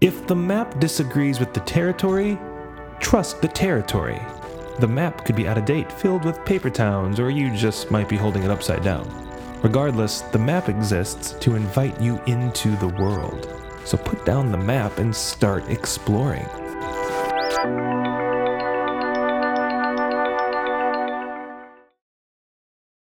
If the map disagrees with the territory, trust the territory. The map could be out of date, filled with paper towns, or you just might be holding it upside down. Regardless, the map exists to invite you into the world. So put down the map and start exploring.